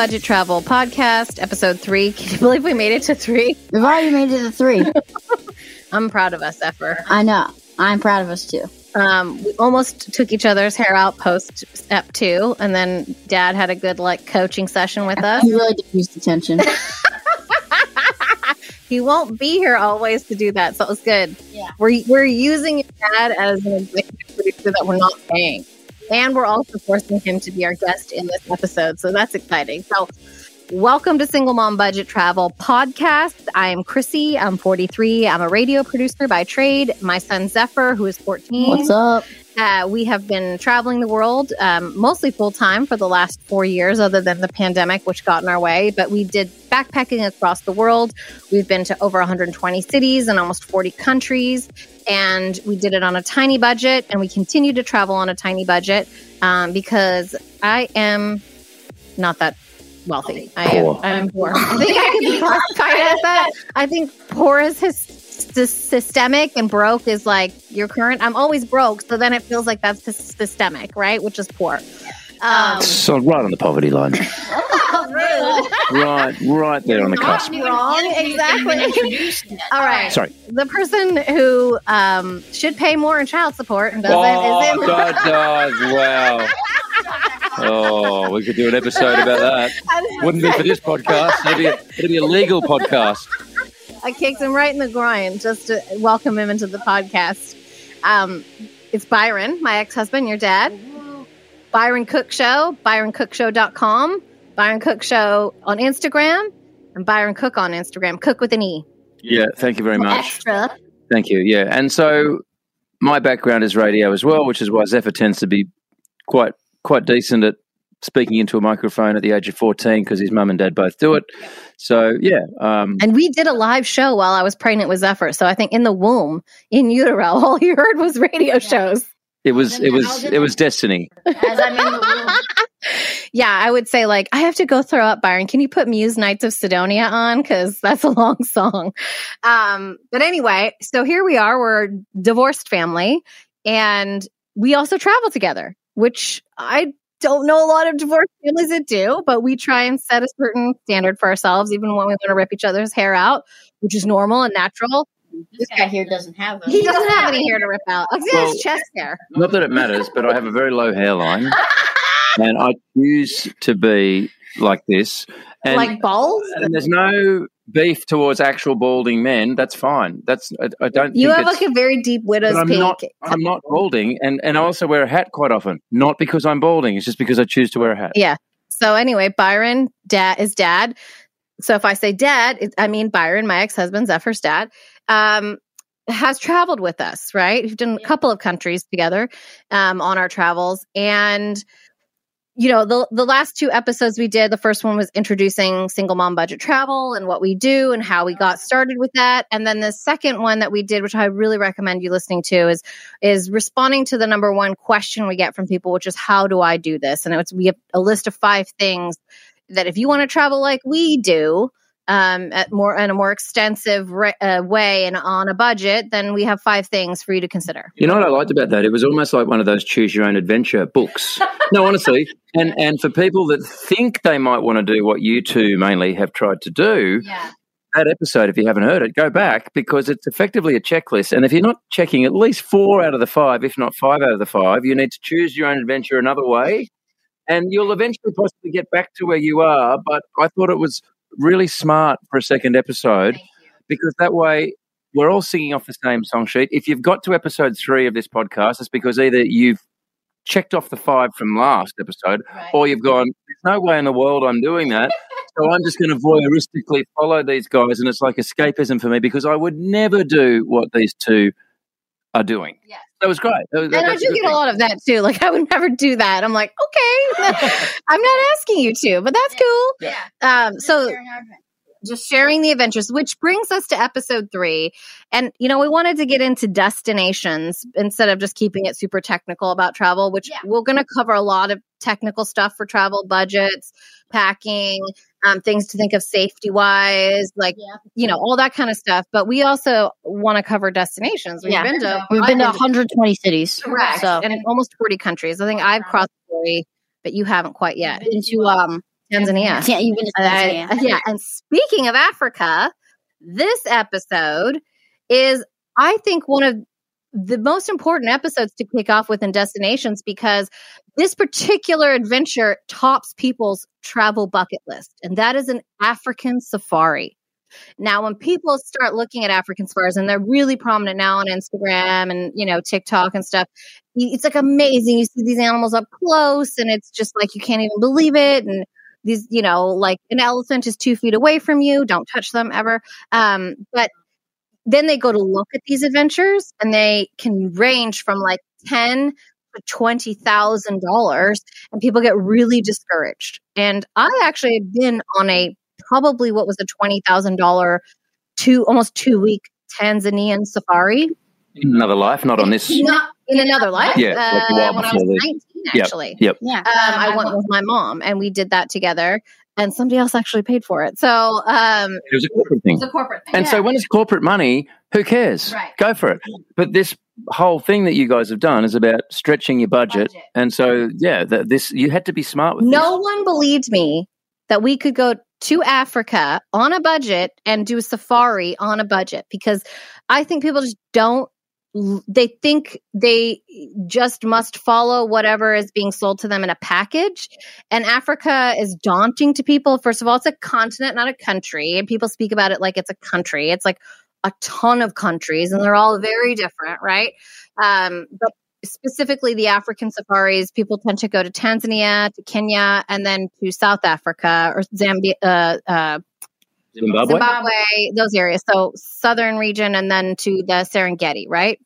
Budget Travel Podcast, episode three. Can you believe we made it to three? We've already made it to three. I'm proud of us, Zephyr. I know. I'm proud of us too. Um, we almost took each other's hair out post step two, and then Dad had a good like coaching session with us. He really the tension. he won't be here always to do that, so it was good. Yeah. We're we're using your dad as an executive producer that we're not paying, and we're also forcing him to be our guest in this episode, so that's exciting. So. Welcome to Single Mom Budget Travel Podcast. I am Crissy. I'm 43. I'm a radio producer by trade. My son Zephyr, who is 14. What's up? Uh, we have been traveling the world um, mostly full time for the last four years, other than the pandemic, which got in our way. But we did backpacking across the world. We've been to over 120 cities and almost 40 countries. And we did it on a tiny budget. And we continue to travel on a tiny budget um, because I am not that wealthy. I am, Poor. I am poor. I think I can be classified as that. I think poor is his systemic and broke is like your current. I'm always broke, so then it feels like that's systemic, right? Which is poor. Um, So right on the poverty line. right, right there on the cusp. wrong, exactly. All right. Sorry. The person who um, should pay more in child support and doesn't Oh, is in. God, does. Wow. Oh, we could do an episode about that. Wouldn't be for this podcast. It'd be a, it'd be a legal podcast. I kicked him right in the groin just to welcome him into the podcast. Um, it's Byron, my ex husband, your dad. Byron Cooke Show, byroncookshow.com, Byron Cooke Show on Instagram, and Byron Cooke on Instagram. Cook with an E. Yeah, thank you very much. Extra. Thank you. Yeah, and so my background is radio as well, which is why Zephyr tends to be quite quite decent at speaking into a microphone at the age of fourteen because his mum and dad both do it. So yeah, um, And we did a live show while I was pregnant with Zephyr. So I think in the womb, in utero, all you heard was radio shows. it was it was it was destiny. As I'm in the womb. Yeah, I would say like I have to go throw up Byron. Can you put Muse Knights of Cydonia on because that's a long song. Um, but anyway, so here we are. We're a divorced family, and we also travel together, which I don't know a lot of divorced families that do. But we try and set a certain standard for ourselves, even when we want to rip each other's hair out, which is normal and natural. This guy here doesn't have them. He doesn't have any hair to rip out. Like, Well- his chest hair. Not that it matters, but I have a very low hairline, and I choose to be like this. And, like balls. and there's no beef towards actual balding men. That's fine. That's I, I don't. You think have like a very deep widow's but I'm pink. not. I'm not balding, and and I also wear a hat quite often. Not because I'm balding. It's just because I choose to wear a hat. Yeah. So anyway, Byron dad is dad. So if I say dad, it, I mean Byron, my ex-husband, Zephyr's dad, um, has traveled with us, right? We've done a couple of countries together um, on our travels, and you know the the last two episodes we did. The first one was introducing single mom budget travel and what we do and how we got started with that, and then the second one that we did, which I really recommend you listening to, is is responding to the number one question we get from people, which is how do I do this? And it's we have a list of five things that if you want to travel like we do, um, at more in a more extensive re- uh, way and on a budget, then we have five things for you to consider. You know what I liked about that? It was almost like one of those choose your own adventure books. no, honestly, and and for people that think they might want to do what you two mainly have tried to do, Yeah. that episode, if you haven't heard it, go back because it's effectively a checklist. And if you're not checking at least four out of the five, if not five out of the five, you need to choose your own adventure another way. And you'll eventually possibly get back to where you are. But I thought it was really smart for a second episode because that way we're all singing off the same song sheet. If you've got to episode three of this podcast, it's because either you've checked off the five from last episode or you've gone, there's no way in the world I'm doing that. So I'm just going to voyeuristically follow these guys, and it's like escapism for me because I would never do what these two are doing. Yeah. That was great. That was- And I do good get a lot of that too. Like I would never do that. I'm like, okay, I'm not asking you to, but that's cool. Yeah. Um, so just sharing the adventures, which brings us to episode three. And, you know, we wanted to get into destinations instead of just keeping it super technical about travel, which Yeah. we're going to cover a lot of technical stuff for travel budgets, packing, um, things to think of safety wise, like, Yeah. you know, all that kind of stuff. But we also want to cover destinations. We've Yeah. been to, We've been to to 120 cities. correct, So and almost 40 countries. I think I've crossed 40, but you haven't quite yet. been to um Tanzania. Yeah, you've been to Uh, Tanzania. yeah. And speaking of Africa, this episode is, I think, one of the most important episodes to kick off within destinations because this particular adventure tops people's travel bucket list, and that is an African safari. Now, when people start looking at African safaris, and they're really prominent now on Instagram and you know TikTok and stuff, it's like amazing. You see these animals up close, and it's just like you can't even believe it. And these, you know, like an elephant is two feet away from you. Don't touch them ever. Um, but then they go to look at these adventures, and they can range from like ten to twenty thousand dollars, and people get really discouraged. And I actually have been on a probably what was a twenty thousand dollar two almost two week Tanzanian safari. In another life, not on this. Not in another life. Yeah, like a while uh, when I was nineteen, actually. Yep. Yeah. Um, I went with my mom, and we did that together. And somebody else actually paid for it. So um, It was a corporate thing. it's a corporate thing. And so when it's corporate money, who cares? Right. Go for it. But this whole thing that you guys have done is about stretching your budget. Budget. And so, yeah, that this you had to be smart with no one believed me that we could go to Africa on a budget and do a safari on a budget because I think people just don't they think they just must follow whatever is being sold to them in a package. And Africa is daunting to people. First of all it's a continent not a country. And people speak about it like it's a country. It's like a ton of countries and they're all very different right? Um, but specifically the African safaris, people tend to go to Tanzania, to Kenya, and then to South Africa or Zambia, uh, uh. Zimbabwe? Zimbabwe, those areas. So southern region, and then to the Serengeti, right?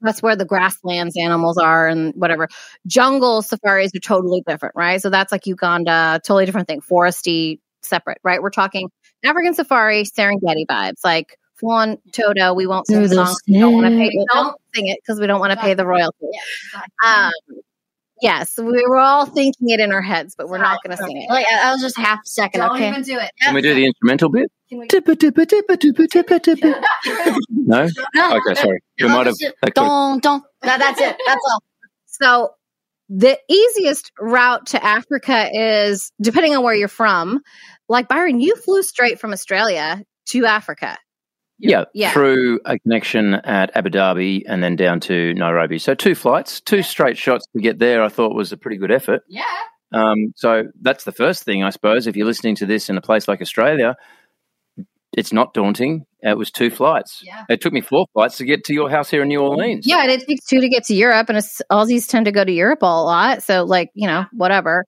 That's where the grasslands animals are and whatever. Jungle safaris are totally different, right? So that's like Uganda, totally different thing. Foresty, separate, right? We're talking African safari, Serengeti vibes, like Fuan Toto. We won't sing Through the the song. We don't want to pay. Don't sing it because we don't want to pay the royalty. Yeah, Um, yes, we were all thinking it in our heads, but we're not going to sing it. Like I, I was just half a second. Don't okay. even do it. Can we do the instrumental bit? We- Tippa, tippa, tippa, tippa, tippa, tippa. No? No. Okay, sorry. We might have. that's it. that could- Don't don't. That, that's it. That's all. So the easiest route to Africa is depending on where you're from. Like Byron, you flew straight from Australia to Africa. Yeah, Yeah. through a connection at Abu Dhabi and then down to Nairobi. So two flights, two straight shots to get there. I thought was a pretty good effort. Yeah. Um, so that's the first thing, I suppose. If you're listening to this in a place like Australia, it's not daunting. It was two flights. Yeah. It took me four flights to get to your house here in New Orleans. Yeah, and it takes two to get to Europe, and Aussies tend to go to Europe a lot. So, like, you know, whatever.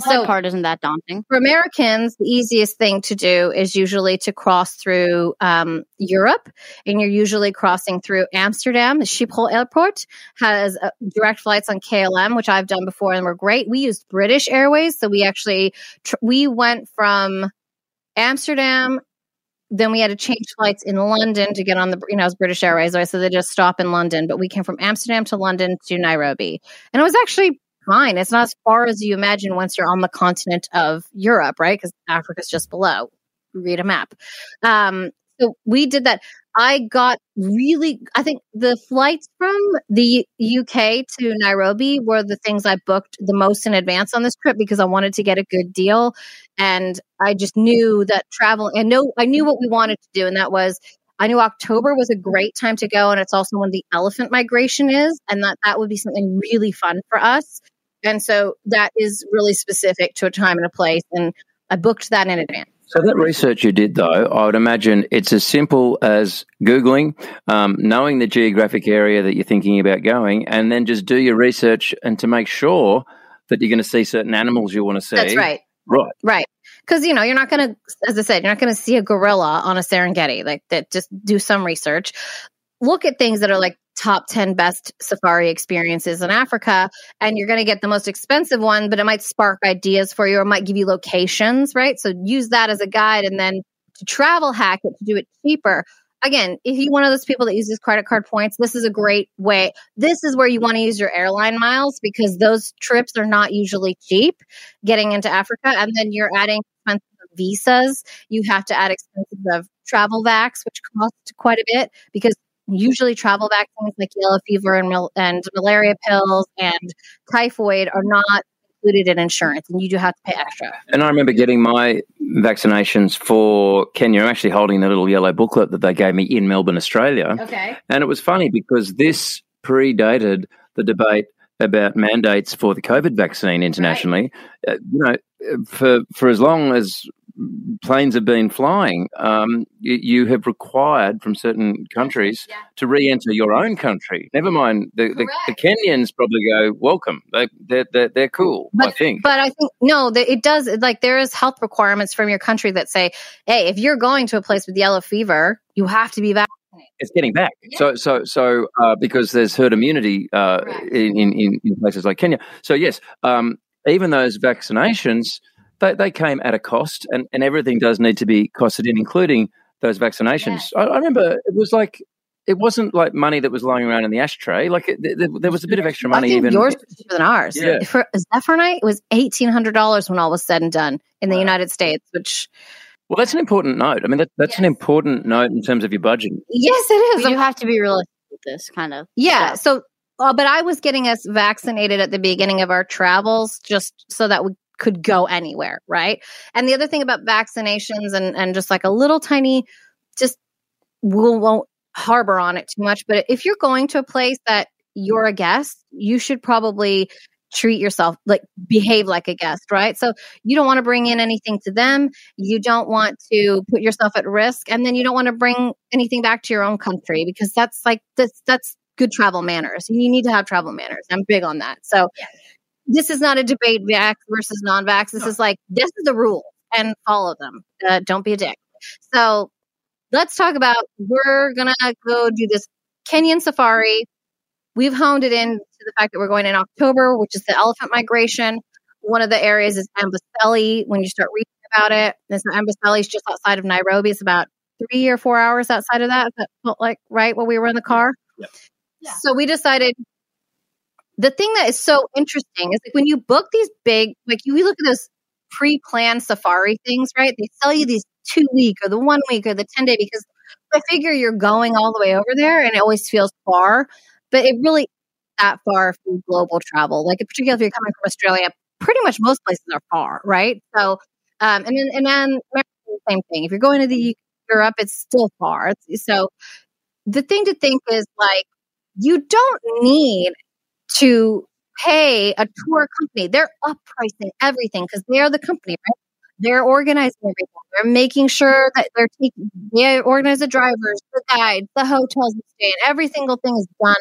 So So, part isn't that daunting. for Americans, the easiest thing to do is usually to cross through um, Europe, and you're usually crossing through Amsterdam. The Schiphol Airport has uh, direct flights on KLM, which I've done before, and were great. We used British Airways, so we actually tr- we went from Amsterdam. Then we had to change flights in London to get on the, you know, it was British Airways. So they just stop in London. But we came from Amsterdam to London to Nairobi. And it was actually fine. It's not as far as you imagine once you're on the continent of Europe, right? Because Africa's just below. Read a map. Um, so we did that. I got really, I think the flights from the UK to Nairobi were the things I booked the most in advance on this trip because I wanted to get a good deal. And I just knew that travel and no, I knew what we wanted to do. And that was, I knew October was a great time to go. And it's also when the elephant migration is. And that that would be something really fun for us. And so that is really specific to a time and a place. And I booked that in advance. So that research you did, though, I would imagine it's as simple as googling, um, knowing the geographic area that you're thinking about going, and then just do your research and to make sure that you're going to see certain animals you want to see. That's right. Right. Right. Because, you know, you're not going to, as I said, you're not going to see a gorilla on a Serengeti. Like that, just do some research. Look at things that are like top 10 best safari experiences in Africa, and you're going to get the most expensive one, but it might spark ideas for you or might give you locations, right? So use that as a guide and then to travel hack it to do it cheaper. Again, if you're one of those people that uses credit card points, this is a great way. This is where you want to use your airline miles because those trips are not usually cheap getting into Africa. And then you're adding expensive visas. You have to add expensive of travel vax, which cost quite a bit because usually travel vaccines like yellow fever and, mal- and malaria pills and typhoid are not included in insurance, and you do have to pay extra. And I remember getting my vaccinations for Kenya. I'm actually holding the little yellow booklet that they gave me in Melbourne, Australia. Okay. And it was funny because this predated the debate about mandates for the COVID vaccine internationally. Uh, you know, for for as long as planes have been flying, um, you, you, have required from certain countries yeah. to re-enter your own country. Never mind the, the, the Kenyans probably go welcome. They they're, they're, they're cool. But, I think. But I think no, it does. Like there is health requirements from your country that say, hey, if you're going to a place with yellow fever, you have to be vaccinated. It's getting back. Yeah. So, so, so, uh, because there's herd immunity uh, in, in, in places like Kenya. So, yes, um, even those vaccinations, they, they came at a cost, and, and everything does need to be costed in, including those vaccinations. Yeah. I, I, remember it was like it wasn't like money that was lying around in the ashtray. Like it, there, there, was a bit of extra money. even yours was cheaper than ours. Yeah. For Zephyr and I, it was eighteen hundred dollars when all was said and done in the wow. United States, which well, that's an important note. I mean, that, that's yes. an important note in terms of your budget. Yes, it is. you have to be realistic with this kind of. Yeah. So, uh, but I was getting us vaccinated at the beginning of our travels just so that we could go anywhere, right? And the other thing about vaccinations and and just like a little tiny, just we won't harbor on it too much. But if you're going to a place that you're a guest, you should probably treat yourself like behave like a guest right so you don't want to bring in anything to them you don't want to put yourself at risk and then you don't want to bring anything back to your own country because that's like that's that's good travel manners you need to have travel manners i'm big on that so this is not a debate vax versus non-vax this is like this is the rule and follow them uh, don't be a dick so let's talk about we're gonna go do this kenyan safari we've honed it in to the fact that we're going in October, which is the elephant migration. One of the areas is Amboseli. When you start reading about it, this Amboseli is just outside of Nairobi. It's about three or four hours outside of that. That felt like right while we were in the car. Yeah. Yeah. So we decided. The thing that is so interesting is like when you book these big, like you look at those pre-planned safari things, right? They sell you these two week or the one week or the 10 day because I figure you're going all the way over there and it always feels far, but it really that far from global travel. Like, particularly if you're coming from Australia, pretty much most places are far, right? So, um, and then and then the same thing. If you're going to the Europe, it's still far. So, the thing to think is like you don't need to pay a tour company. They're up pricing everything because they are the company, right? They're organizing everything. They're making sure that they're taking, they organize the drivers, the guides, the hotels and stay, and every single thing is done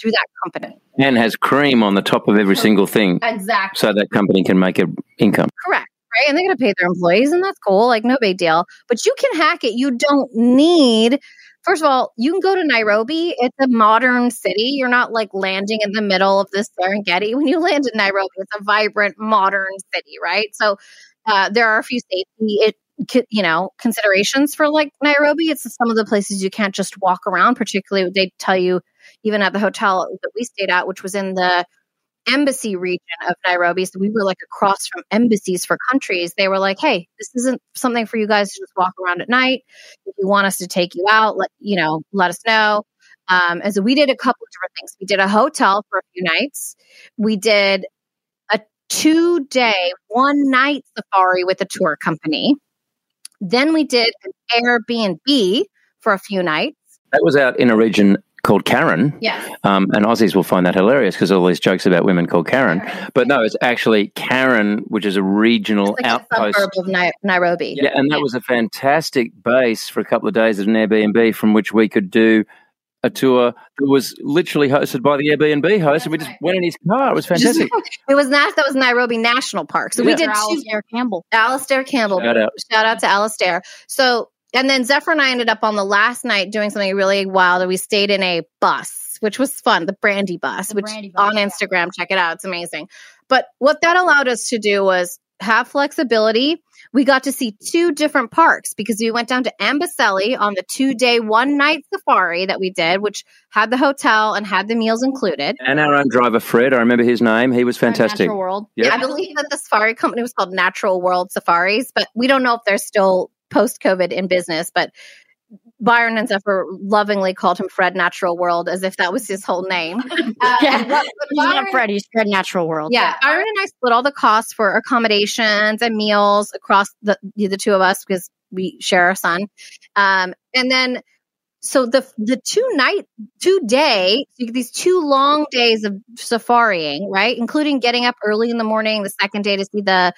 through that company. And has cream on the top of every single thing. Exactly. So that company can make an income. Correct. Right. And they're going to pay their employees, and that's cool. Like, no big deal. But you can hack it. You don't need first of all, you can go to Nairobi. It's a modern city. You're not like landing in the middle of this Serengeti. When you land in Nairobi, it's a vibrant, modern city, right? So uh, there are a few safety, it, you know, considerations for like Nairobi. It's some of the places you can't just walk around. Particularly, they tell you even at the hotel that we stayed at, which was in the embassy region of Nairobi. So we were like across from embassies for countries. They were like, "Hey, this isn't something for you guys to just walk around at night. If you want us to take you out, let you know, let us know." Um, and so we did a couple of different things. We did a hotel for a few nights. We did a two day, one night safari with a tour company. Then we did an Airbnb for a few nights. That was out in a region called Karen. Yes. Um, and Aussies will find that hilarious because all these jokes about women called Karen. Karen. But no, it's actually Karen, which is a regional like outpost. A of Ni- Nairobi. Yeah, and that yeah. was a fantastic base for a couple of days at an Airbnb from which we could do a tour that was literally hosted by the Airbnb host, That's and we just right. went in his car. It was fantastic. it was nice. That was Nairobi National Park. So yeah. we did Alastair Campbell. Alastair Campbell. Shout out. Shout out to Alastair. So and then Zephyr and I ended up on the last night doing something really wild. We stayed in a bus, which was fun, the Brandy bus, the which Brandy bus, on Instagram, check it out. It's amazing. But what that allowed us to do was have flexibility we got to see two different parks because we went down to Amboseli on the two day, one night safari that we did, which had the hotel and had the meals included. And our own driver, Fred, I remember his name. He was fantastic. Natural World. Yep. Yeah, I believe that the safari company was called Natural World Safaris, but we don't know if they're still post COVID in business. But Byron and Zephyr lovingly called him Fred Natural World as if that was his whole name. Uh, Yeah. but- but He's not Byron- Fred. He's Fred Natural World. yeah, Byron and I split all the costs for accommodations and meals across the the two of us because we share a son. Um, and then so the the two night two day so you get these two long days of safarying, right? Including getting up early in the morning, the second day to see the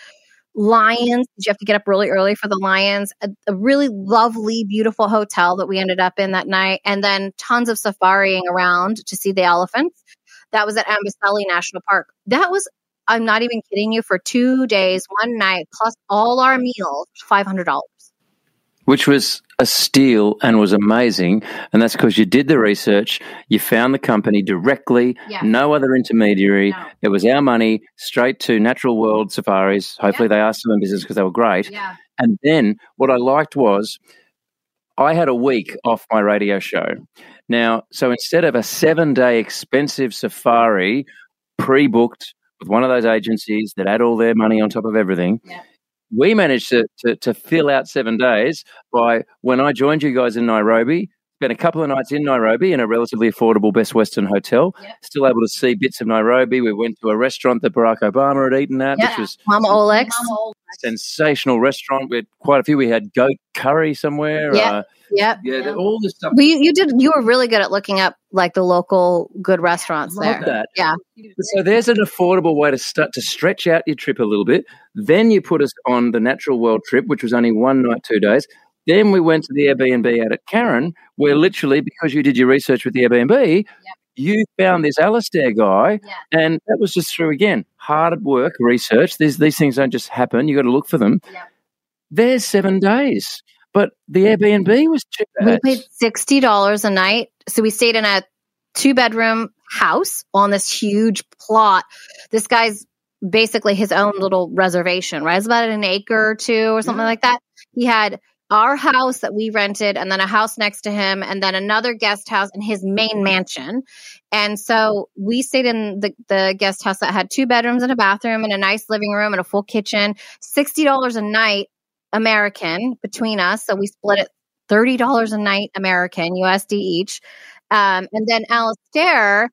lions. You have to get up really early for the lions. A, a really lovely, beautiful hotel that we ended up in that night, and then tons of safarying around to see the elephants. That was at Amboseli National Park. That was, I'm not even kidding you, for two days, one night, plus all our meals, $500. Which was a steal and was amazing. And that's because you did the research, you found the company directly, Yeah. no other intermediary. No. It was our money straight to Natural World Safaris. Hopefully, they are still in business because they were great. Yeah. And then what I liked was I had a week off my radio show. Now, so instead of a seven day expensive safari pre booked with one of those agencies that add all their money on top of everything, Yeah. We managed to, to, to fill out seven days by when I joined you guys in Nairobi. Spent a couple of nights in Nairobi in a relatively affordable Best Western hotel. Yep. Still able to see bits of Nairobi. We went to a restaurant that Barack Obama had eaten at, Yeah. which was Mama Oliech. sensational restaurant. We had quite a few. We had goat curry somewhere. Yeah. Uh, Yep. yeah, the- all this stuff. Well, you, you did, you were really good at looking up like the local good restaurants Love there. that. Yeah. So there's an affordable way to start to stretch out your trip a little bit. Then you put us on the Natural World trip, which was only one night, two days. Then we went to the Airbnb out at Karen, where mm-hmm. literally because you did your research with the Airbnb, you found this Alistair guy, Yeah. and that was just through again hard work, research. These these things don't just happen. You got to look for them. Yeah. There's seven days, but the mm-hmm. Airbnb was cheap. We paid sixty dollars a night. So we stayed in a two bedroom house on this huge plot. This guy's basically his own little reservation, right? It's about an acre or two or something Yeah. like that. He had our house that we rented and then a house next to him and then another guest house in his main mansion. And so we stayed in the, the guest house that had two bedrooms and a bathroom and a nice living room and a full kitchen. $60 a night American between us. So we split it $30 a night American USD each. Um, and then Alistair,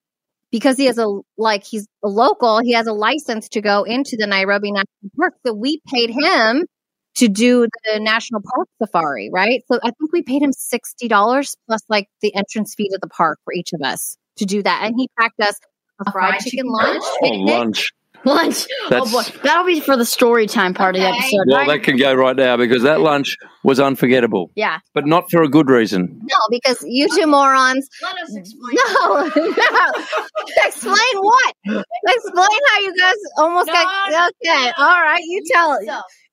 because he has a like he's a local, he has a license to go into the Nairobi National Park. So we paid him to do the national park safari, right? So I think we paid him sixty dollars plus like the entrance fee to the park for each of us to do that. And he packed us a fried chicken lunch. Oh, lunch. Lunch. Oh, That's- oh boy, that'll be for the story time part of the Okay. episode. Well, right? that can go right now because that lunch was unforgettable, yeah. but not for a good reason. No, because you two morons. Let us explain. No, no. Explain what? Explain how you guys almost No, got. Okay, all right. You tell.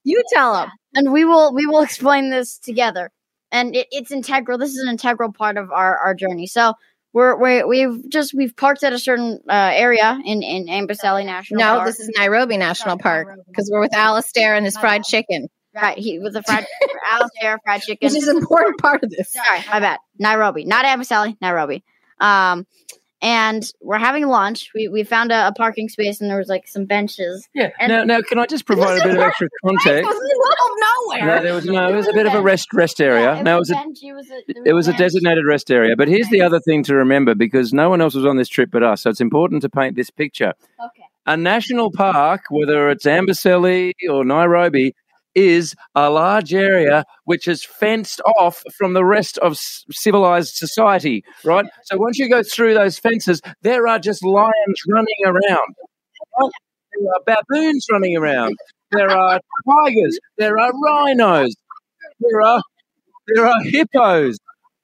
You tell them. and we will we will explain this together. And it, it's integral. This is an integral part of our, our journey. So we're, we're we've just we've parked at a certain uh, area in in Amboseli National Park No, Park. this is Nairobi National Sorry, Park because we're with Alistair and his fried chicken, right. He with the fried Alistair fried chicken. which is an important part of this. Sorry, my bad. Nairobi, not Amboseli, Nairobi. Um, and we're having lunch. We we found a, a parking space, and there was like some benches. Yeah. And- now, now, can I just provide a bit of extra It context? was in the middle of No, there was no. It was a bit of a rest rest area. Yeah, no, it was a bench. It was a, it was a designated rest area. But here's the other thing to remember because no one else was on this trip but us. So it's important to paint this picture. Okay. A national park, whether it's Amboseli or Nairobi, is a large area which is fenced off from the rest of civilized society, right? So once you go through those fences, there are just lions running around. right? There are baboons running around. There are tigers. There are rhinos. There are there are hippos.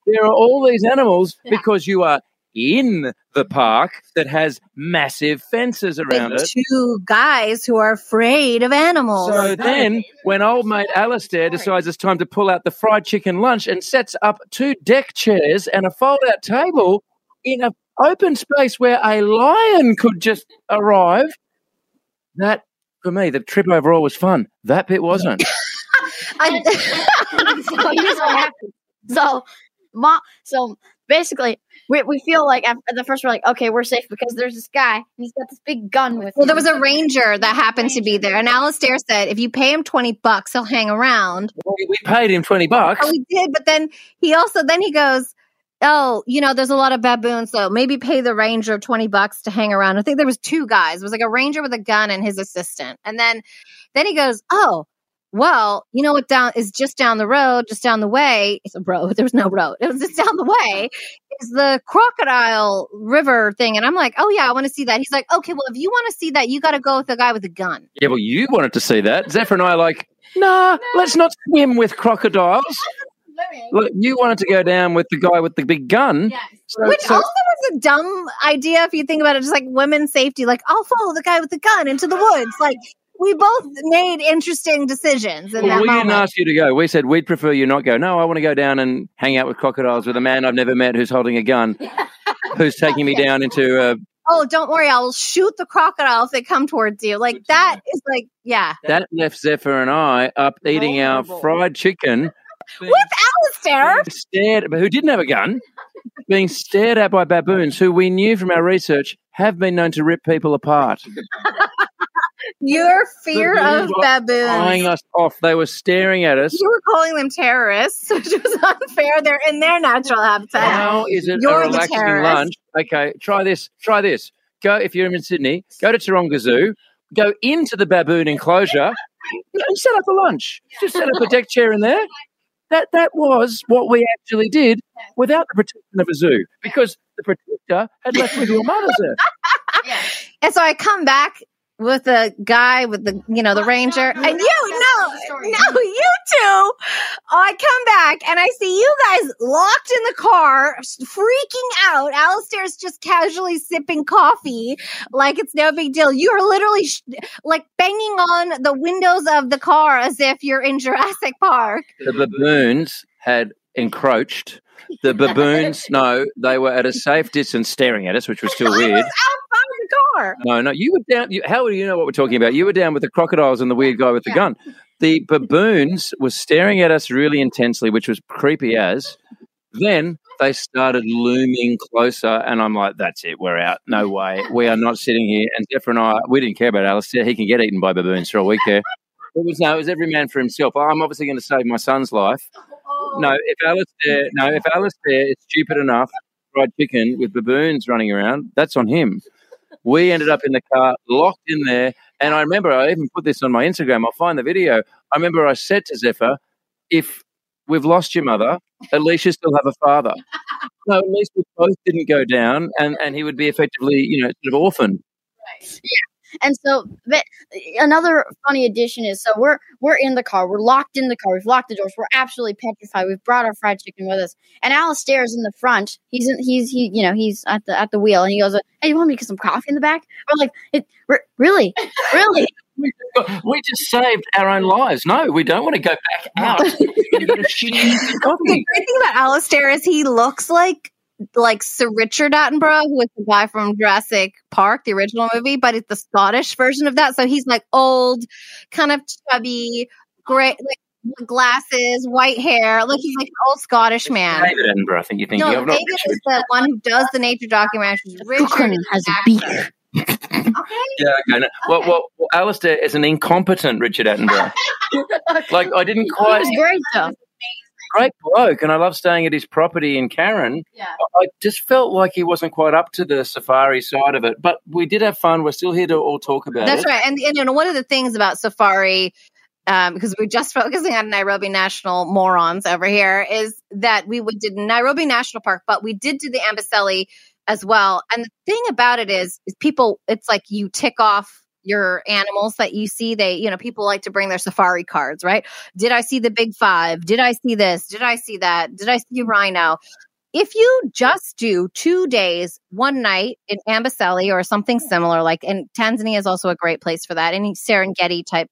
There are all these animals because you are in the park that has massive fences around With it. two guys who are afraid of animals. So then, when old mate Alistair decides it's time to pull out the fried chicken lunch and sets up two deck chairs and a fold out table in an open space where a lion could just arrive, that, for me, the trip overall was fun. That bit wasn't. I, so here's what happened. So, mom, so basically, we, we feel like at the first we're like, okay, we're safe because there's this guy and he's got this big gun with Well, him. there was a ranger that happened to be there, and Alistair said if you pay him twenty bucks, he'll hang around. We we paid him 20 bucks. Oh, we did, but then he also then he goes, "Oh, you know, there's a lot of baboons, so maybe pay the ranger twenty bucks to hang around." I think there was two guys. It was like a ranger with a gun and his assistant, and then then he goes, "Oh." Well, you know what down is just down the road, just down the way. It's a road. There was no road. It was just down the way. Is the crocodile river thing, and I'm like, oh yeah, I want to see that. He's like, okay, well, if you want to see that, you got to go with the guy with the gun. Yeah, well, you wanted to see that. Zephyr and I are like, nah, let's not swim with crocodiles. Look, you wanted to go down with the guy with the big gun. So- Which so- also was a dumb idea if you think about it, just like women's safety. Like, I'll follow the guy with the gun into the woods. Like, we both made interesting decisions in Well, that we didn't ask you to go. We said we'd prefer you not go. No, I want to go down and hang out with crocodiles with a man I've never met who's holding a gun, who's taking me down into uh, oh, don't worry, I will shoot the crocodile if they come towards you. Like that is like, yeah. that left Zephyr and I up eating our Vulnerable. fried chicken, With Alistair. stared, but who didn't have a gun, being stared at by baboons who we knew from our research have been known to rip people apart, Your fear of were eyeing us off. They were staring at us. You were calling them terrorists, which was unfair. They're in their natural habitat. How is it You're a relaxing lunch? Okay, try this. Try this. Go if you're in Sydney. Go to Taronga Zoo. Go into the baboon enclosure and set up a lunch. Just set up a deck chair in there. That that was what we actually did without the protection of a zoo because the protector had left with your mother's there. And so I come back with the guy with the you know the ranger. And you no no you two I come back and I see you guys locked in the car freaking out. Alistair's just casually sipping coffee like it's no big deal. You are literally sh- like banging on the windows of the car as if you're in Jurassic Park. The baboons had encroached. The baboons, no, they were at a safe distance staring at us, which was still oh, I weird. was outside the car No, no, you were down. You, how do you know what we're talking about? You were down with the crocodiles and the weird guy with the Yeah. gun. The baboons were staring at us really intensely, which was creepy as. Then they started looming closer, and I'm like, "That's it, we're out. No way, we are not sitting here." And Zephyr and I, we didn't care about Alistair. He can get eaten by baboons for all we care. It was no, it was every man for himself. I'm obviously going to save my son's life. Oh. No, if Alistair, no, if Alistair is stupid enough, to fried chicken with baboons running around, that's on him. We ended up in the car, locked in there, and I remember I even put this on my Instagram. I'll find the video. I remember I said to Zephyr, "If we've lost your mother, at least you still have a father." No, at least we both didn't go down, and and he would be effectively, you know, sort of orphaned. And so but another funny addition is so we're we're in the car, we're locked in the car, we've locked the doors, we're absolutely petrified. We've brought our fried chicken with us, and Alistair's in the front. He's in, he's he you know he's at the at the wheel, and he goes, "Hey, you want me to get some coffee in the back?" We're like, it, re- "Really, really?" We just saved our own lives. No, we don't want to go back out. We're going to get a shitty coffee. The great thing about Alistair is he looks like like Sir Richard Attenborough, who was the guy from Jurassic Park, the original movie, but it's the Scottish version of that. So he's like old, kind of chubby, great, like glasses, white hair. Like he's like an old Scottish man. David Attenborough, I think you're thinking No, of. Not David Richard. is the one who does the nature documentaries. Richard Kucherman is has a beak. Okay. Yeah, okay. No. Well, well, well, Alistair is an incompetent Richard Attenborough. like, I didn't He quite. was great though. Great bloke, and I love staying at his property in Karen. Yeah. I just felt like he wasn't quite up to the safari side of it, but we did have fun. We're still here to all talk about That's it. right. And, and you know, one of the things about safari, um, because we're just focusing on Nairobi National morons over here, is that we would, did Nairobi National Park, but we did do the Amboseli as well. And the thing about it is, is people, it's like you tick off your animals that you see. They, you know, people like to bring their safari cards, right? Did I see the big five? Did I see this? Did I see that? Did I see rhino? If you just do two days, one night in Amboseli or something similar, like and Tanzania is also a great place for that, any Serengeti type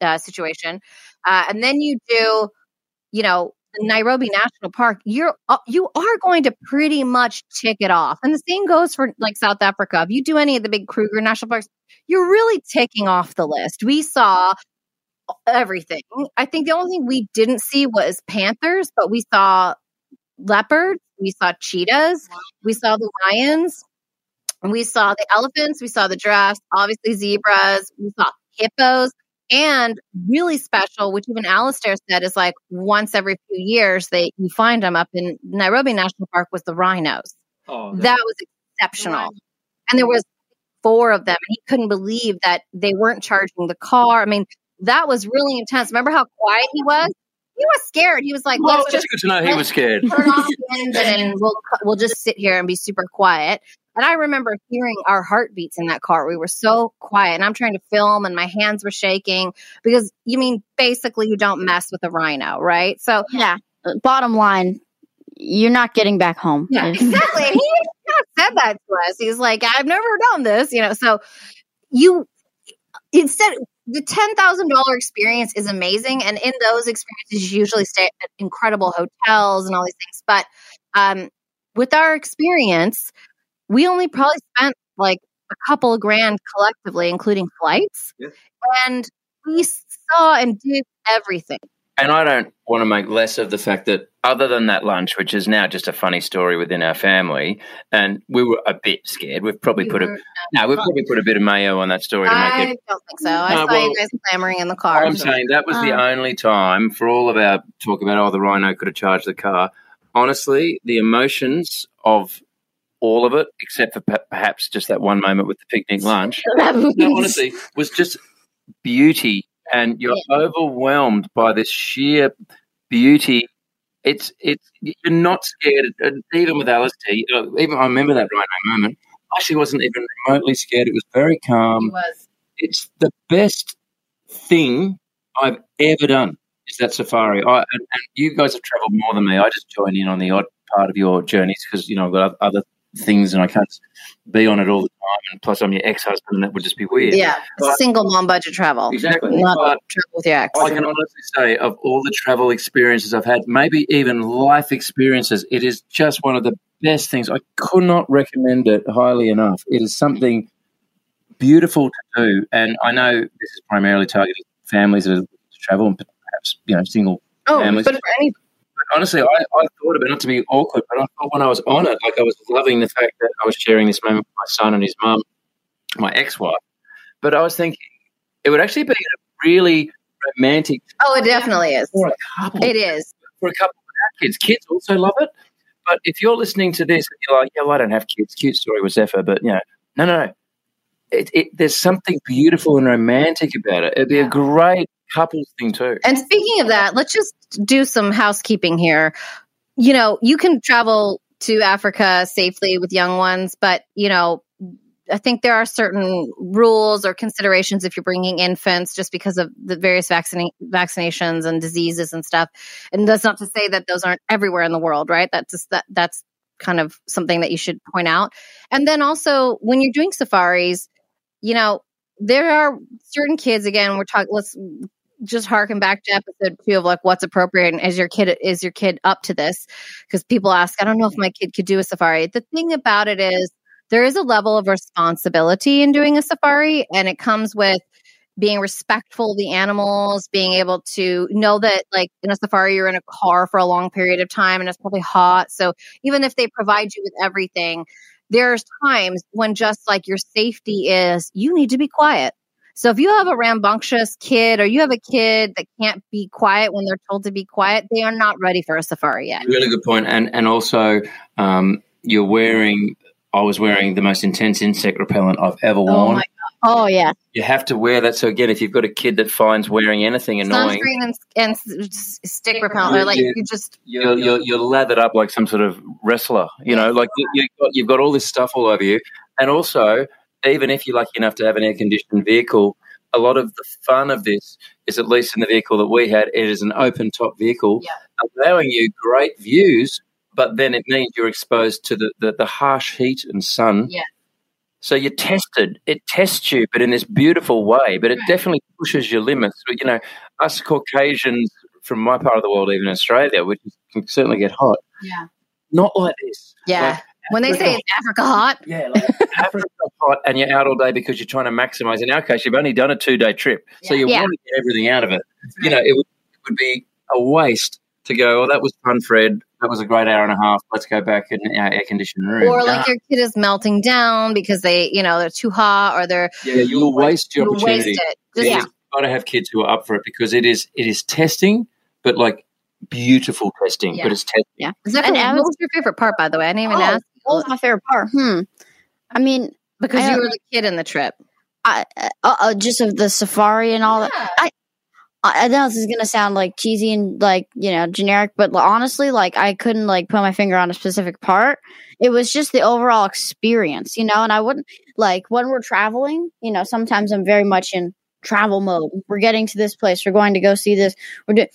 uh, situation, uh, and then you do, you know, Nairobi National Park, you're uh, you are going to pretty much tick it off, and the same goes for like South Africa. If you do any of the big Kruger National Parks, you're really ticking off the list. We saw everything. I think the only thing we didn't see was panthers, but we saw leopards We saw cheetahs. We saw the lions. We saw the elephants. We saw the giraffes. Obviously zebras. We saw hippos. And really special, which even Alistair said is like once every few years they you find them up in Nairobi National Park was the rhinos. Oh, That was exceptional. And there was four of them and he couldn't believe that they weren't charging the car. I mean, that was really intense. Remember how quiet he was? He was scared. He was like, well, let's it's just good to know he was scared. turn off the engine and we'll we'll just sit here and be super quiet. And I remember hearing our heartbeats in that car. We were so quiet, and I'm trying to film, and my hands were shaking because you mean basically you don't mess with a rhino, right? So Yeah. Bottom line, you're not getting back home. yeah, exactly. He kind said that to us. He's like, I've never done this, you know. So you instead the ten thousand dollar experience is amazing, and in those experiences, you usually stay at incredible hotels and all these things. But um, with our experience, we only probably spent like a couple of grand collectively, including flights, Yeah. and we saw and did everything. And I don't want to make less of the fact that, other than that lunch, which is now just a funny story within our family, and we were a bit scared. We've probably We put a no, we've probably put a bit of mayo on that story to make I it. don't think so. I No, saw well, you guys clamoring in the car. I'm saying that was the Uh. only time for all of our talk about oh the rhino could have charged the car. Honestly, the emotions of all of it, except for pe- perhaps just that one moment with the picnic lunch, no, honestly, was just beauty, and you're overwhelmed by this sheer beauty. It's it's you're not scared, even with know, even I remember that rhino moment. I actually wasn't even remotely scared. It was very calm. He was. It's the best thing I've ever done. Is that safari? I, and, and you guys have travelled more than me. I just join in on the odd part of your journeys because you know I've got oth- other things and I can't be on it all the time. And plus, I'm your ex-husband, and that would just be weird. Yeah, But- single mom budget travel. Exactly. Not But travel with your ex. I can honestly say, of all the travel experiences I've had, maybe even life experiences, it is just one of the best things. I could not recommend it highly enough. It is something beautiful to do, and I know this is primarily targeting families that are to travel and perhaps you know single. Oh, families. but for any honestly, I, I thought about it not to be awkward, but I thought when I was on it, like I was loving the fact that I was sharing this moment with my son and his mum, my ex-wife. But I was thinking it would actually be a really romantic oh, it definitely is. for a couple It is. for a couple without kids. Kids also love it. But if you're listening to this and you're like, yeah, well, I don't have kids. Cute story with Zephyr, but you know, no, no, no. It, it, there's something beautiful and romantic about it. It'd be a great couples thing too. And speaking of that, let's just do some housekeeping here. You know, you can travel to Africa safely with young ones, but you know, I think there are certain rules or considerations if you're bringing infants just because of the various vaccina- vaccinations and diseases and stuff. And that's not to say that those aren't everywhere in the world, right? That's just that that's kind of something that you should point out. And then also when you're doing safaris, you know, there are certain kids again, we're talking let's just harken back to episode two of like what's appropriate and is your kid is your kid up to this? Because people ask i don't know if my kid could do a safari. The thing about it is there is a level of responsibility in doing a safari and it comes with being respectful of the animals being able to know that like in a safari you're in a car for a long period of time and it's probably hot so even if they provide you with everything there's times when just like your safety is you need to be quiet so if you have a rambunctious kid or you have a kid that can't be quiet when they're told to be quiet, they are not ready for a safari yet. Really good point. And and also, um, you're wearing. I was wearing the most intense insect repellent I've ever worn. my Oh yeah. you have to wear that. So again, if you've got a kid that finds wearing anything annoying, Sunscreen and, and stick repellent, or like you just you're, you're, you're lathered up like some sort of wrestler. You know, like you, you've, got, you've got all this stuff all over you. And also, even if you're lucky enough to have an air conditioned vehicle, a lot of the fun of this is, at least in the vehicle that we had, it is an open top vehicle, allowing you great views, but then it means you're exposed to the, the, the harsh heat and sun. Yeah. So you're tested. It tests you, but in this beautiful way. But it Right. definitely pushes your limits. You know, us Caucasians from my part of the world, even Australia, which can certainly get hot. Yeah. Not like this. yeah. Like, when they say Africa- it's Africa hot, yeah, like Africa's hot, and you're out all day because you're trying to maximise. In our case, you've only done a two day trip, so Yeah. you Yeah. want to get everything out of it. You know, it would, it would be a waste to go. Oh, that was fun, Fred. that was a great hour and a half. Let's go back in our air conditioned room. Or like your kid is melting down because they, you know, they're too hot or they're yeah, you'll waste your you opportunity. waste it. Yeah, Just, You've got to have kids who are up for it because it is it is testing, but like beautiful testing. Yeah. But it's testing. Yeah. Zephyr, And what was your favorite part, by the way? I didn't even Oh, ask What was my favorite part? Hmm. I mean, because I you were the kid in the trip. I, uh, uh, just of the safari and all that. I, I know this is gonna sound like cheesy and like you know generic, but honestly, like I couldn't like put my finger on a specific part. It was just the overall experience, you know. And I wouldn't like when we're traveling. You know, sometimes I'm very much in travel mode. We're getting to this place. We're going to go see this. We're doing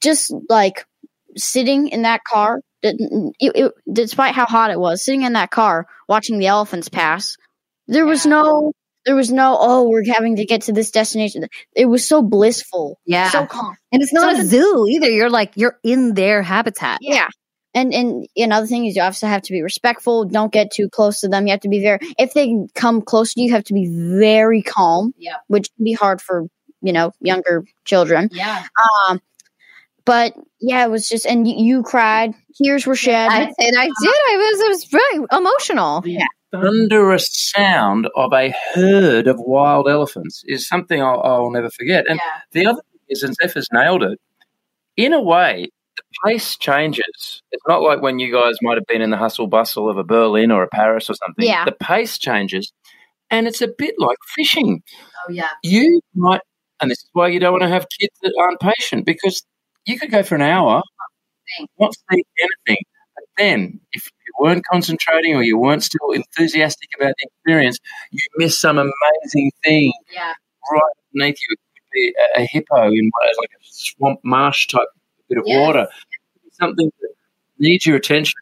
just like sitting in that car. It, it, despite how hot it was, sitting in that car watching the elephants pass, there was no there was no oh we're having to get to this destination it was so blissful Yeah. so calm and it's not a zoo either. You're like, you're in their habitat. yeah and and another thing is you also have to be respectful don't get too close to them you have to be very if they come close to you you have to be very calm Yeah. which can be hard for you know younger children Yeah. um but yeah it was just and you, you cried tears were shed I said I did. I was, it was very emotional. thunderous sound of a herd of wild elephants is something I'll, I'll never forget. And the other thing is, and Zephyr's nailed it, in a way, the pace changes. It's not like when you guys might have been in the hustle bustle of a Berlin or a Paris or something. Yeah. The pace changes, and it's a bit like fishing. Oh yeah. You might, and this is why you don't want to have kids that aren't patient because you could go for an hour, not see anything. But then, if you weren't concentrating or you weren't still enthusiastic about the experience, you miss some amazing thing Yeah. right beneath you. It could be a, a hippo in what is like a swamp marsh type bit of Yes. water. Something that needs your attention.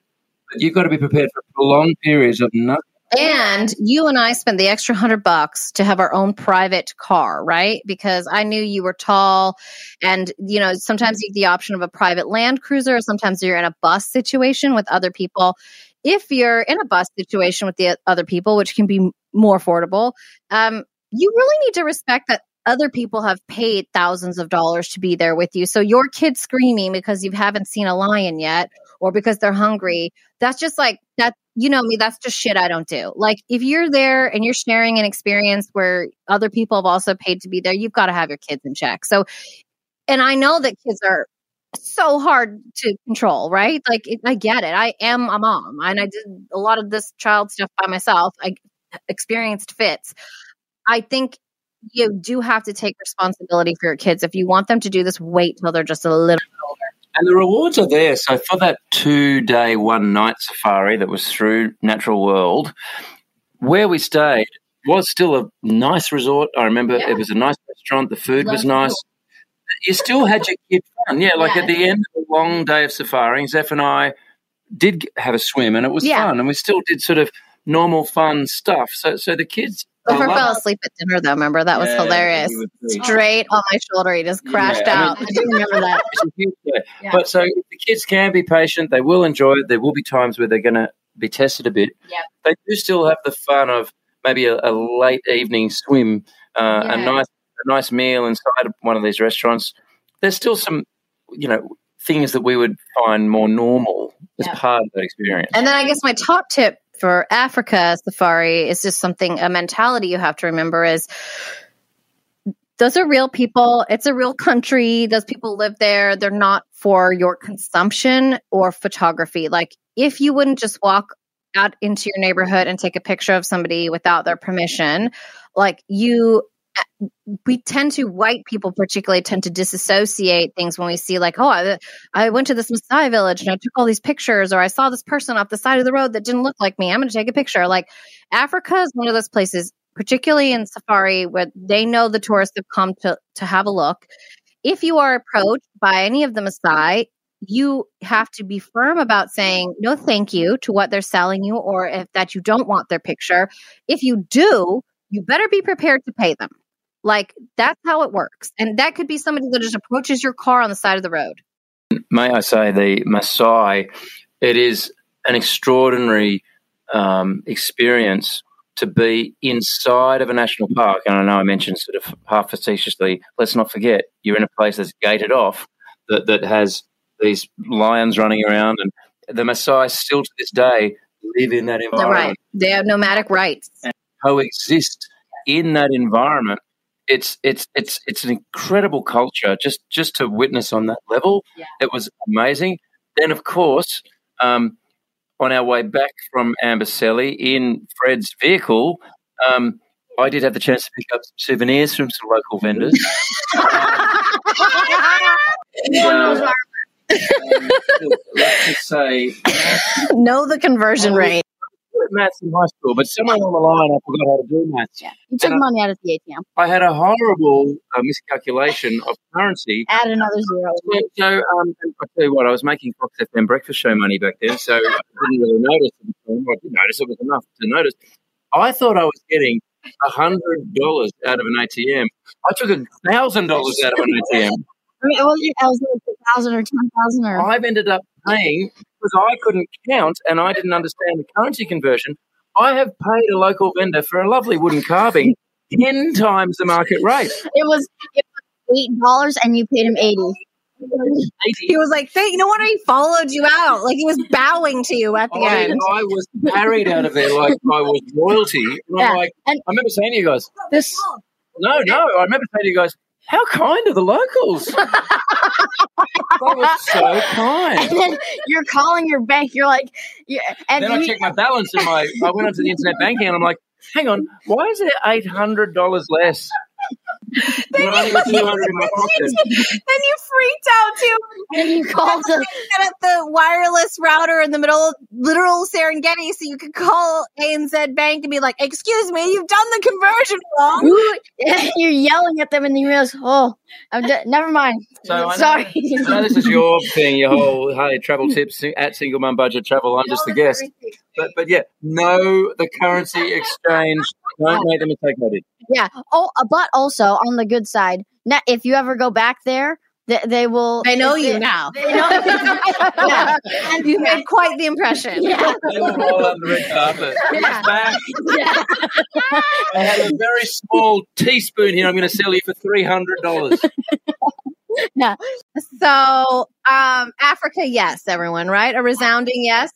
But you've got to be prepared for prolonged periods of nothing. And you and I spent the extra hundred bucks to have our own private car, right? Because I knew you were tall, and you know sometimes you have the option of a private Land Cruiser, sometimes you're in a bus situation with other people. If you're in a bus situation with the other people, which can be more affordable, um, you really need to respect that other people have paid thousands of dollars to be there with you. So your kid screaming because you haven't seen a lion yet, or because they're hungry, that's just like that you know me that's just shit i don't do. Like if you're there and you're sharing an experience where other people have also paid to be there you've got to have your kids in check. So and i know that kids are so hard to control right? Like it, i get it. I am a mom and i did a lot of this child stuff by myself. I experienced fits. I think you do have to take responsibility for your kids. If you want them to do this wait till they're just a little And the rewards are there. So for that two day, one night safari that was through Natural World, where we stayed was still a nice resort. I remember Yeah. it was a nice restaurant. The food was nice. You still had your kid fun. Yeah, like Yeah. at the end of a long day of safari, Zeph and I did have a swim and it was Yeah. fun. And we still did sort of normal fun stuff. So so the kids I Zephyr fell asleep at dinner though remember that was Yeah, hilarious he was pretty- straight on my shoulder he just crashed Yeah, I mean- out i do remember that It's a huge day. Yeah. But so the kids can be patient, they will enjoy it. There will be times where they're going to be tested a bit. Yeah. They do still have the fun of maybe a, a late evening swim, uh, a nice a nice meal inside one of these restaurants. There's still some, you know, things that we would find more normal as Yeah. part of that experience. And then I guess my top tip for Africa safari is just something a mentality you have to remember is those are real people. It's a real country. Those people live there. They're not for your consumption or photography. Like if you wouldn't just walk out into your neighborhood and take a picture of somebody without their permission, like you we tend to white people particularly tend to disassociate things when we see like oh I, I went to this Maasai village and I took all these pictures or I saw this person off the side of the road that didn't look like me. I'm going to take a picture. Like Africa is one of those places particularly in safari where they know the tourists have come to to have a look. If you are approached by any of the Maasai you have to be firm about saying no thank you to what they're selling you or if that you don't want their picture. If you do you better be prepared to pay them like that's how it works. And that could be somebody that just approaches your car on the side of the road. May I say, the Maasai, it is an extraordinary um, experience to be inside of a national park. And I know I mentioned sort of half facetiously, let's not forget, you're in a place that's gated off that, that has these lions running around, and the Maasai still to this day live in that They're environment right. They have nomadic rights. coexist in that environment. It's it's it's it's an incredible culture just just to witness on that level. Yeah. It was amazing. Then of course, um, on our way back from Amboseli in Fred's vehicle, um, I did have the chance to pick up some souvenirs from some local vendors. Uh, let's just say know the conversion rate. At maths in high school, but somewhere along the line I forgot how to do maths. Yeah. You took And I- money out of the ATM. I had a horrible uh, miscalculation of currency. Add another zero. So, so um, I'll tell you what, I was making Fox FM breakfast show money back then, so I didn't really notice it. at the time. I did notice it was enough to notice. I thought I was getting hundred dollars out of an ATM. I took a thousand dollars out of an ATM. I mean, it wasn't. It was like a thousand or ten thousand or. I've ended up paying because I couldn't count and I didn't understand the currency conversion. I have paid a local vendor for a lovely wooden carving ten times the market rate. It was. It was eight dollars, and you paid him eighty. He was like, "Thank you know what? He followed you out. Like he was bowing to you at the I, end." I was carried out of there like I was royalty. And Yeah, like, I remember saying to you guys, this. No, no. I remember saying to you guys, how kind are the locals? they were so kind. And then you're calling your bank. You're like, yeah, and then I checked my balance and my. I went onto the internet banking and I'm like, hang on, why is it eight hundred dollars less? When I've only got two hundred in my pocket. then you freaked out too. and you called the Set up the wireless router in the middle of literal Serengeti so you could call ANZ Bank and be like, "Excuse me, you've done the conversion wrong." you, you're yelling at them, and you realize, oh, I'm d- never mind. So I know- Sorry. I know this is your thing, your whole hey travel tips at single mum budget travel. I'm just the guest, but but yeah, know the currency exchange. Don't make the mistake I did. Yeah. Oh, uh, but also on the good side, now, if you ever go back there, they, they will. I know you they- now. they know- Yeah. You made quite the impression. Yeah. They will roll on the red carpet. Yeah. Back. Yeah. I have a very small teaspoon here. I'm going to sell you for three hundred dollars. No. So, um, Africa, yes, everyone, right? A resounding yes.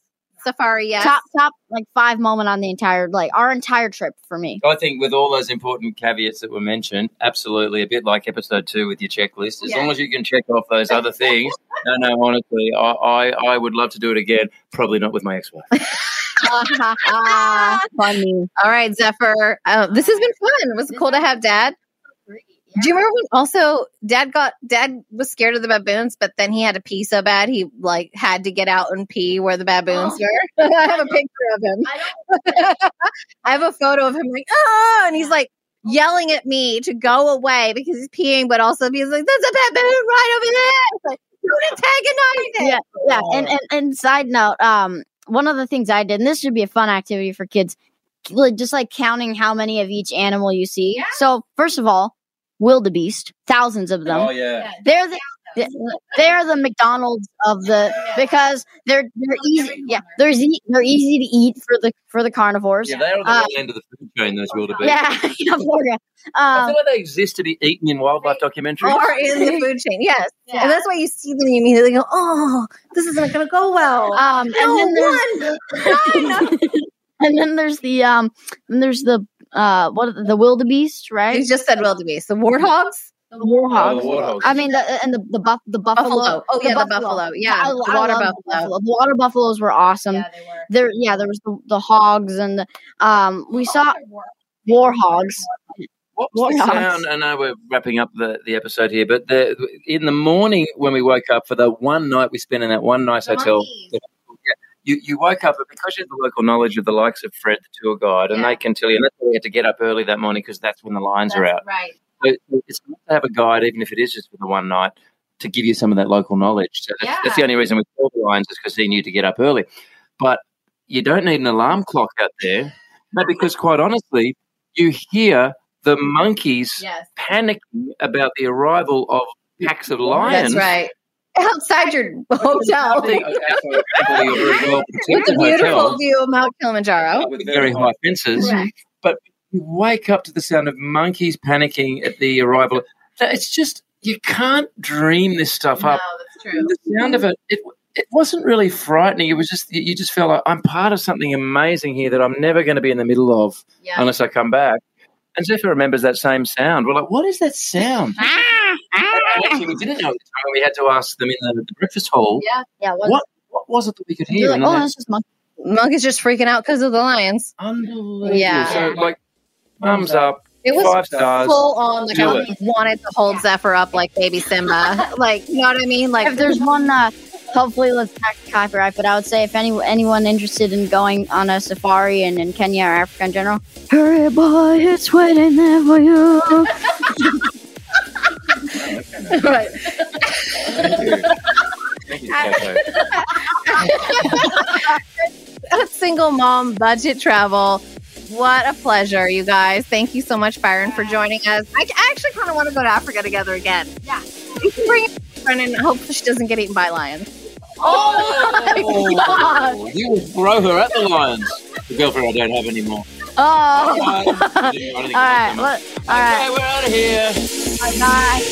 Safari, yes. Top top like five moment on the entire like our entire trip for me. I think with all those important caveats that were mentioned, absolutely, a bit like episode two with your checklist. As Yeah. long as you can check off those other things. No, no, honestly, I, I, I would love to do it again. Probably not with my ex-wife. Funny. All right, Zephyr. Uh, this has been fun. It was cool to have Dad. Do you remember when also Dad got Dad was scared of the baboons, but then he had to pee so bad he like had to get out and pee where the baboons were. I have a picture of him. I have a photo of him like ah, and he's like yelling at me to go away because he's peeing, but also he's like, "There's a baboon right over there." Like, don't antagonize it. Yeah, yeah. And, and and side note, um, one of the things I did, and this should be a fun activity for kids, like, just like counting how many of each animal you see. Yeah. So first of all, wildebeest, thousands of them. Oh yeah. They're the they're the McDonald's of the because they're they're easy. Yeah, they're easy, they're easy to eat for the for the carnivores. Yeah, they're on the Uh, end of the food chain. Those wildebeest. Yeah, yeah, Florida. I Um, feel like they exist to be eaten in wildlife documentaries. Or in the food chain, yes. Yeah. And that's why you see them, you immediately go, "Oh, this isn't going to go well." um, and then there's one. and then there's the um, and there's the uh, what the wildebeest, right? You just said wildebeest. The warthogs? The warhogs. Oh, warthogs. I mean, the, and the the, buff, the buffalo. Buffalo. Oh, yeah, the buffalo. Yeah, I, the I water love buffalo. The water buffaloes were awesome. Yeah, they were. There, yeah, there was the, the hogs and the um. We saw war hogs. What was the Warthogs. sound? I know we're wrapping up the, the episode here, but the, in the morning when we woke up for the one night we spent in that one nice hotel, you, you woke up, but because you have the local knowledge of the likes of Fred, the tour guide, and Yeah. they can tell you, and that's why we had to get up early that morning because that's when the lines are out. Right. So it's nice to have a guide, even if it is just for the one night, to give you some of that local knowledge. So that's, that's the only reason we called the lines is because he knew to get up early. But you don't need an alarm clock out there, no, because quite honestly, you hear the monkeys Yes. panicking about the arrival of packs of lions. That's right. Outside your hotel I think- actually, actually, you're very well with a beautiful hotel view of Mount Kilimanjaro. with very high fences. Correct. You wake up to the sound of monkeys panicking at the arrival. Uh, it's just you can't dream this stuff up. true. the sound of it, it it wasn't really frightening. It was just you just felt like I'm part of something amazing here that I'm never going to be in the middle of Yeah. unless I come back. And Zephyr remembers that same sound. We're like, what is that sound? Actually, we didn't know at the time. We had to ask them in the, the breakfast hall. Yeah. Yeah, what? What what was it that we could hear? You're like, oh, that's just monkey. Monk is just freaking out because of the lions. unbelievable. Yeah. So like, thumbs up, It was five stars. full on. Like Do I it. wanted to hold Zephyr up like baby Simba. like you know what I mean? Like if there's one, uh, hopefully let's back copyright. But I would say if any anyone interested in going on a safari in, in Kenya or Africa in general, hurry, boy, it's waiting there for you. right. Thank you. Thank you, a single mom budget travel. What a pleasure, you guys. Thank you so much, Byron, for joining us. I, I actually kind of want to go to Africa together again. Yeah. You can bring her in and hope she doesn't get eaten by lions. Oh, you would throw her at the lions. The girlfriend I don't have anymore. Oh, all Bye. I don't think right, I'll come up. look, all right, Okay, we're out of here. bye.